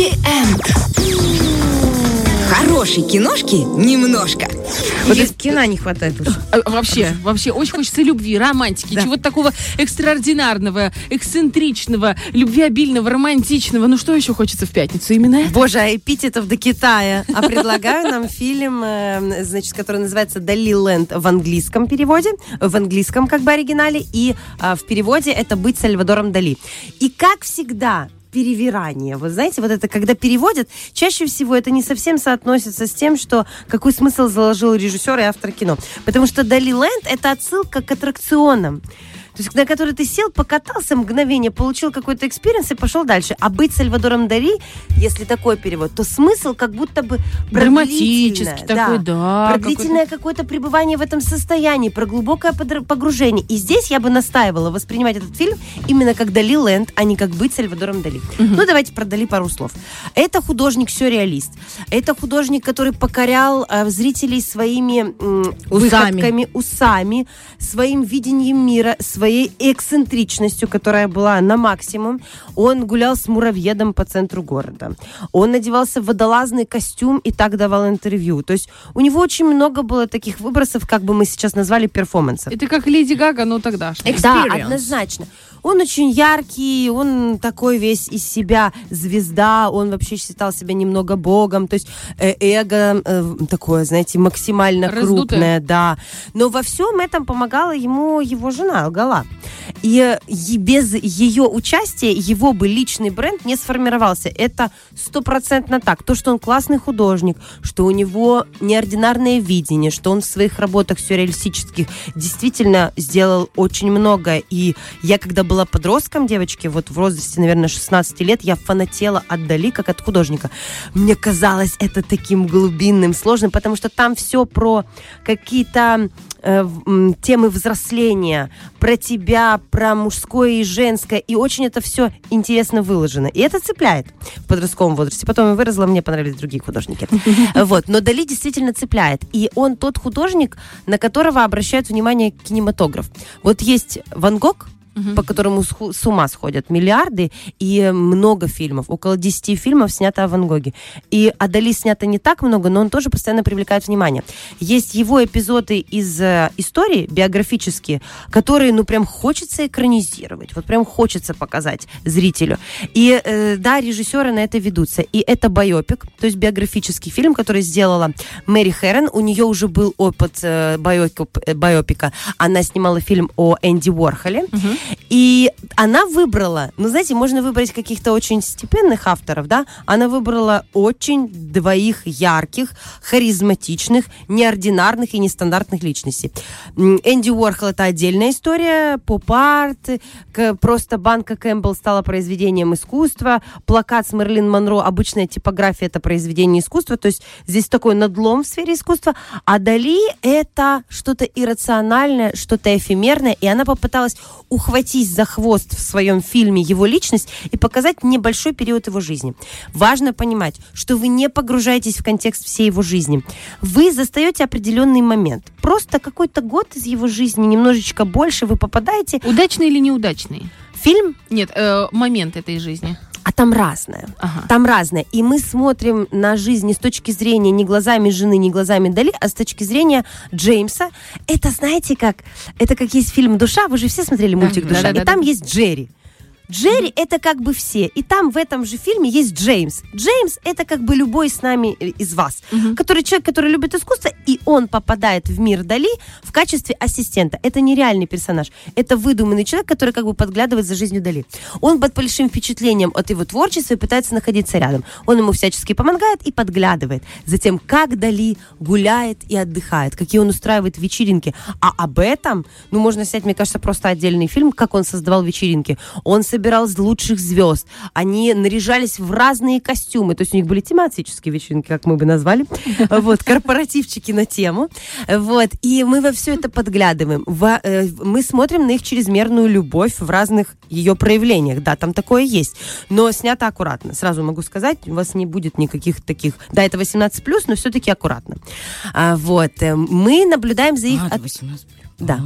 Happy End. Хорошей киношки немножко. Вот из кино не хватает уже. А, Вообще, вообще, очень хочется любви, романтики, Да. чего-то такого экстраординарного, эксцентричного, любвеобильного, романтичного. Ну что еще хочется в пятницу? Именно это? Боже, а эпитетов до Китая. А предлагаю нам фильм, э, значит, который называется «Дали Ленд» в английском переводе, в английском как бы оригинале, и а, в переводе это «Быть Сальвадором Дали». И как всегда, перевирание. Вы знаете, вот это, когда переводят, чаще всего это не совсем соотносится с тем, что какой смысл заложил режиссер и автор кино. Потому что Daliland – это отсылка к аттракционам. То есть, на который ты сел, покатался мгновение, получил какой-то experience и пошел дальше. А быть Сальвадором Дали, если такой перевод, то смысл как будто бы Драматический длительное, такой, да, Про длительное какое-то пребывание в этом состоянии, про глубокое погружение. И здесь я бы настаивала воспринимать этот фильм именно как Дали Ленд, а не как быть Сальвадором Дали. Ну, давайте про Дали пару слов. Это художник-сюрреалист. Это художник, который покорял э, зрителей своими м, Усами. выходками, усами, своим видением мира, своей эксцентричностью, которая была на максимум. Он гулял с муравьедом по центру города. Он надевался в водолазный костюм и так давал интервью. То есть у него очень много было таких выбросов, как бы мы сейчас назвали, перформансов. Это как Леди Гага, но тогда. Да, Experience. однозначно. Он очень яркий, он такой весь из себя звезда, он вообще считал себя немного богом, то есть э, эго э, такое, знаете, максимально Раздутое. крупное, да. Но во всем этом помогала ему его жена Алгала. И е- без ее участия его бы личный бренд не сформировался. Это стопроцентно так. То, что он классный художник, что у него неординарное видение, что он в своих работах сюрреалистических действительно сделал очень много. И я, когда была подростком, девочки, вот в возрасте, наверное, 16 лет, я фанатела от Дали, как от художника. Мне казалось это таким глубинным, сложным, потому что там все про какие-то э, темы взросления, про тебя, про мужское и женское, и очень это все интересно выложено. И это цепляет в подростковом возрасте. Потом я выросла, мне понравились другие художники. Вот. Но Дали действительно цепляет. И он тот художник, на которого обращает внимание кинематограф. Вот есть Ван Гог, по которому с ума сходят миллиарды, и много фильмов, около 10 фильмов снято о Ван Гоге. И о Дали снято не так много, но он тоже постоянно привлекает внимание. Есть его эпизоды из э, истории, биографические, которые, ну, прям хочется экранизировать, вот прям хочется показать зрителю. И, э, да, режиссеры на это ведутся. И это байопик, то есть биографический фильм, который сделала Мэри Хэррон. У нее уже был опыт э, э, байопика. Она снимала фильм о Энди Уорхоле. И она выбрала, ну, знаете, можно выбрать каких-то очень степенных авторов, да? Она выбрала очень двоих ярких, харизматичных, неординарных и нестандартных личностей. Энди Уорхол это отдельная история, поп-арт, просто банка Кэмпбелл стала произведением искусства, плакат с Мерлин Монро, обычная типография это произведение искусства, то есть здесь такой надлом в сфере искусства, а Дали это что-то иррациональное, что-то эфемерное, и она попыталась ухватить за хвост в своем фильме его личность и показать небольшой период его жизни. Важно понимать, что вы не погружаетесь в контекст всей его жизни. Вы застаете определенный момент. Просто какой-то год из его жизни, немножечко больше, вы попадаете Удачный или неудачный? фильм, Нет, э, момент этой жизни. А там разное. Ага. Там разное. И мы смотрим на жизнь не с точки зрения не глазами жены, не глазами Дали, а с точки зрения Джеймса. Это, знаете, как... Это как есть фильм «Душа». Вы же все смотрели мультик Да, «Душа». да, да, и там да. есть Джерри. Джерри это как бы все. И там в этом же фильме есть Джеймс. Джеймс это как бы любой с нами э, из вас. Который человек, который любит искусство, и он попадает в мир Дали в качестве ассистента. Это нереальный персонаж. Это выдуманный человек, который как бы подглядывает за жизнью Дали. Он под большим впечатлением от его творчества и пытается находиться рядом. Он ему всячески помогает и подглядывает за тем, как Дали гуляет и отдыхает, какие он устраивает вечеринки. А об этом, ну, можно снять, мне кажется, просто отдельный фильм, как он создавал вечеринки. Он собирал лучших звезд. Они наряжались в разные костюмы. То есть у них были тематические вечеринки, как мы бы назвали. Вот, корпоративчики на тему. Вот, и мы во все это подглядываем. Э, мы смотрим на их чрезмерную любовь в разных ее проявлениях. Да, там такое есть. Но снято аккуратно. Сразу могу сказать, у вас не будет никаких таких... Да, это 18+, но все-таки аккуратно. А, вот. э, Мы наблюдаем за их... А, от- это 18. Да.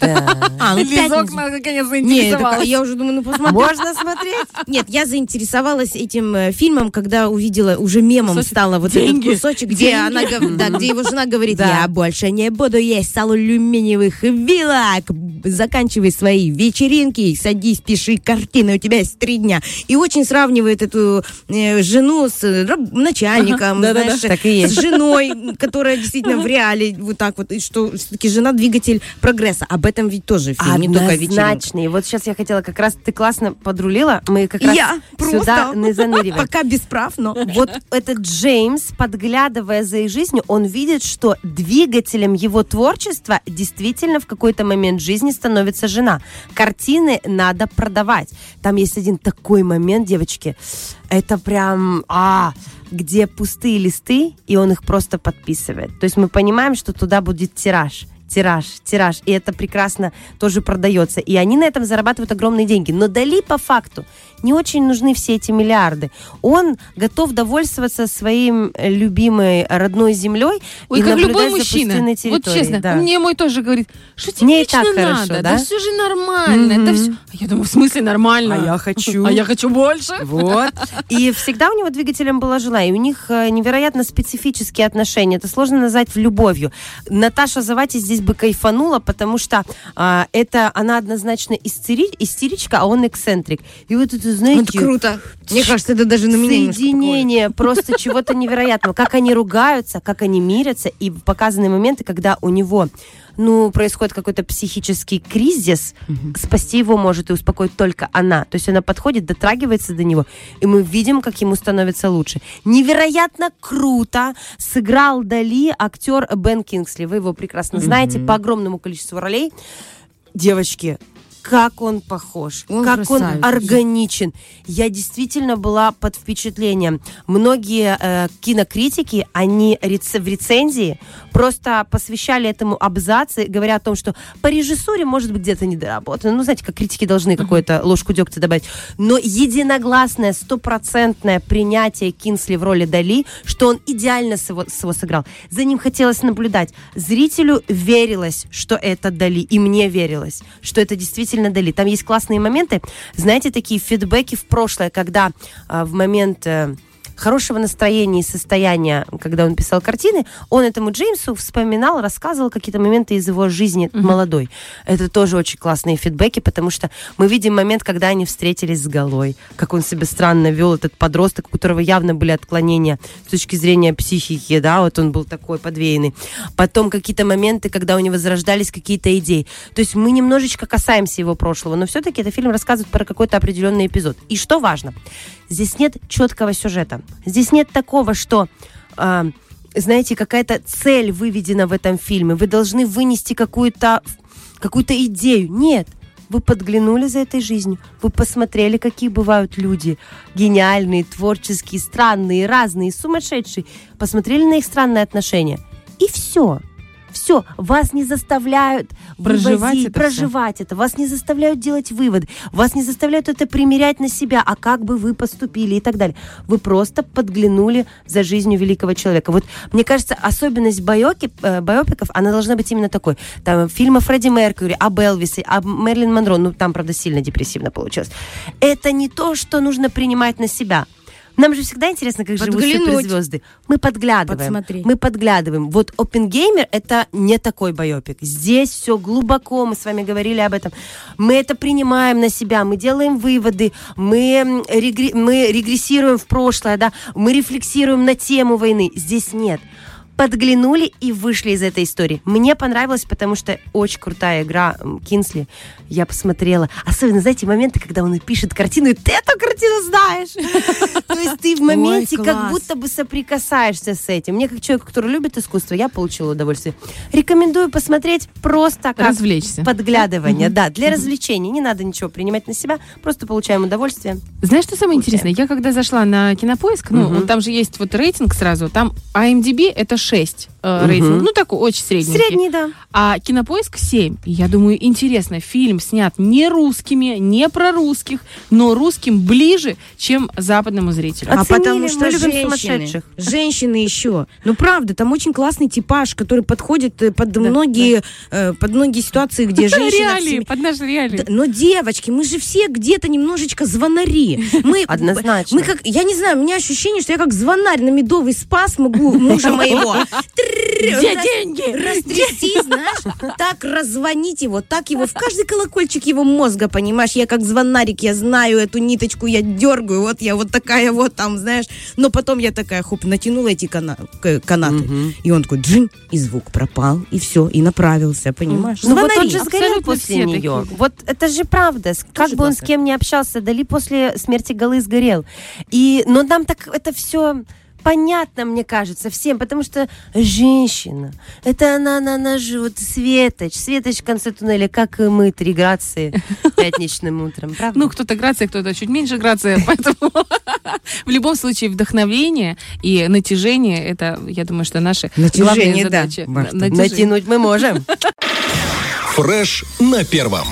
Да. А, ну, наконец Не, заинтересовалась. я уже думаю, ну посмотрю. Можно смотреть? Нет, я заинтересовалась этим э, фильмом, когда увидела, уже мемом стала вот этот кусочек, где, она, да, где его жена говорит, я больше не буду есть с алюминиевых вилок, заканчивай свои вечеринки, садись, пиши картины, у тебя есть три дня. И очень сравнивает эту э, жену с э, начальником, знаешь, с женой, которая действительно в реале вот так вот, и что все-таки жена двигатель прогресса. Об этом ведь тоже фильм, не только вечеринка. И вот сейчас я хотела как раз, ты классно подрулила, мы как раз Я сюда не заныриваем. пока без прав, но... Вот этот Джеймс, подглядывая за их жизнью, он видит, что двигателем его творчества действительно в какой-то момент жизни становится жена. Картины надо продавать. Там есть один такой момент, девочки, это прям, а, где пустые листы, и он их просто подписывает. То есть мы понимаем, что туда будет тираж тираж, тираж. И это прекрасно тоже продается. И они на этом зарабатывают огромные деньги. Но Дали по факту не очень нужны все эти миллиарды. Он готов довольствоваться своим э, любимой родной землей Ой, и как наблюдать любой за мужчина. пустынной Вот честно, Да. мне мой тоже говорит, что тебе Мне и лично так надо, хорошо, да? да? все же нормально, это Мгм. все. А я думаю, в смысле нормально? А я хочу. А я хочу больше. Вот. И всегда у него двигателем была жена. И у них э, невероятно специфические отношения. Это сложно назвать любовью. Наташа Завати здесь бы кайфанула, потому что а, это она однозначно истери- истеричка, а он эксцентрик. И вот это, знаете... Это круто. Мне кажется, это даже на меня Соединение просто чего-то невероятного. Как они ругаются, как они мирятся. И показаны моменты, когда у него ну, происходит какой-то психический кризис, спасти его может и успокоить только она. То есть она подходит, дотрагивается до него, и мы видим, как ему становится лучше. Невероятно круто сыграл Дали актер Бен Кингсли. Вы его прекрасно знаете по огромному количеству ролей. Девочки, как он похож, Он как он красавец. органичен. Я действительно была под впечатлением. Многие э, кинокритики, они реце- в рецензии просто посвящали этому абзацы, говоря о том, что по режиссуре может быть где-то недоработано. Ну, знаете, как критики должны какую-то ложку дегтя добавить. Но единогласное, стопроцентное принятие Кинсли в роли Дали, что он идеально его, его сыграл. За ним хотелось наблюдать. Зрителю верилось, что это Дали, и мне верилось, что это действительно Дали. Там есть классные моменты, знаете, такие фидбэки в прошлое, когда а, в момент... э, хорошего настроения и состояния, когда он писал картины, он этому Джеймсу вспоминал, рассказывал какие-то моменты из его жизни молодой. Это тоже очень классные фидбэки, потому что мы видим момент, когда они встретились с Голой, как он себя странно вел, этот подросток, у которого явно были отклонения с точки зрения психики, да, вот он был такой подвеянный. Потом какие-то моменты, когда у него зарождались какие-то идеи. То есть мы немножечко касаемся его прошлого, но все-таки этот фильм рассказывает про какой-то определенный эпизод. И что важно, здесь нет четкого сюжета. Здесь нет такого, что а, знаете, какая-то цель выведена в этом фильме. Вы должны вынести какую-то какую-то идею. Нет. Вы подглянули за этой жизнью, вы посмотрели, какие бывают люди. Гениальные, творческие, странные, разные, сумасшедшие. Посмотрели на их странные отношения. И все. Все, вас не заставляют Проживать вывозить, это проживать это, вас не заставляют делать выводы, вас не заставляют это примерять на себя, а как бы вы поступили и так далее. Вы просто подглянули за жизнью великого человека. Вот мне кажется, особенность байоки, э, байопиков, она должна быть именно такой. Там фильмы Фредди Меркьюри, об Элвисе, об Мэрилин Монро, ну там, правда, сильно депрессивно получилось. Это не то, что нужно принимать на себя. Нам же всегда интересно, как живут суперзвезды. Мы подглядываем. Подсмотреть. Мы подглядываем. Вот Оппенгеймер это не такой байопик. Здесь все глубоко, мы с вами говорили об этом. Мы это принимаем на себя, мы делаем выводы, мы, регре- мы регрессируем в прошлое, да, мы рефлексируем на тему войны. Здесь нет. Подглянули и вышли из этой истории. Мне понравилось, потому что очень крутая игра Кинсли. Я посмотрела. Особенно, знаете, моменты, когда он пишет картину, и ты эту картину знаешь. То есть ты в моменте как будто бы соприкасаешься с этим. Мне, как человеку, который любит искусство, я получила удовольствие. Рекомендую посмотреть просто как Развлечься. подглядывание. Да, для развлечения. Не надо ничего принимать на себя, просто получаем удовольствие. Знаешь, что самое интересное? Я когда зашла на Кинопоиск, ну, там же есть вот рейтинг сразу, там IMDb это 6 э, рейтинг. Ну, такой очень средний. Средний, да. А кинопоиск 7. И Я думаю, интересно, фильм снят не русскими, не про русских, но русским ближе, чем западному зрителю. А Оценили, потому что мы любим женщины, сумасшедших. женщины еще. Ну правда, там очень классный типаж, который подходит э, под многие, э, под многие ситуации, где женщина. реалии, под наши реалии. Да, Но девочки, мы же все где-то немножечко звонари. Мы, Однозначно. Мы как, я не знаю, у меня ощущение, что я как звонарь на медовый спас могу мужа моего. Где деньги? Растрясти, знаешь, так раззвонить его, так его, в каждый колокольчик его мозга, понимаешь, я как звонарик, я знаю эту ниточку, я дергаю, вот я вот такая вот там, знаешь, но потом я такая, хоп, натянула эти кана- к- канаты, и он такой, джин, и звук пропал, и все, и направился, понимаешь? Ну вот он же сгорел Абсолютно после нее. такие. Вот это же правда. Как бы он с кем ни общался, Дали после смерти Галы сгорел. И, но нам так это все понятно, мне кажется, всем, потому что женщина, это она, она, она же вот светоч, светоч в конце туннеля, как и мы, три грации пятничным утром, правда? Ну, кто-то грация, кто-то чуть меньше грация, поэтому в любом случае вдохновение и натяжение, это, я думаю, что наши Натяжение, главные да, задачи. Натянуть мы можем. Фреш на первом.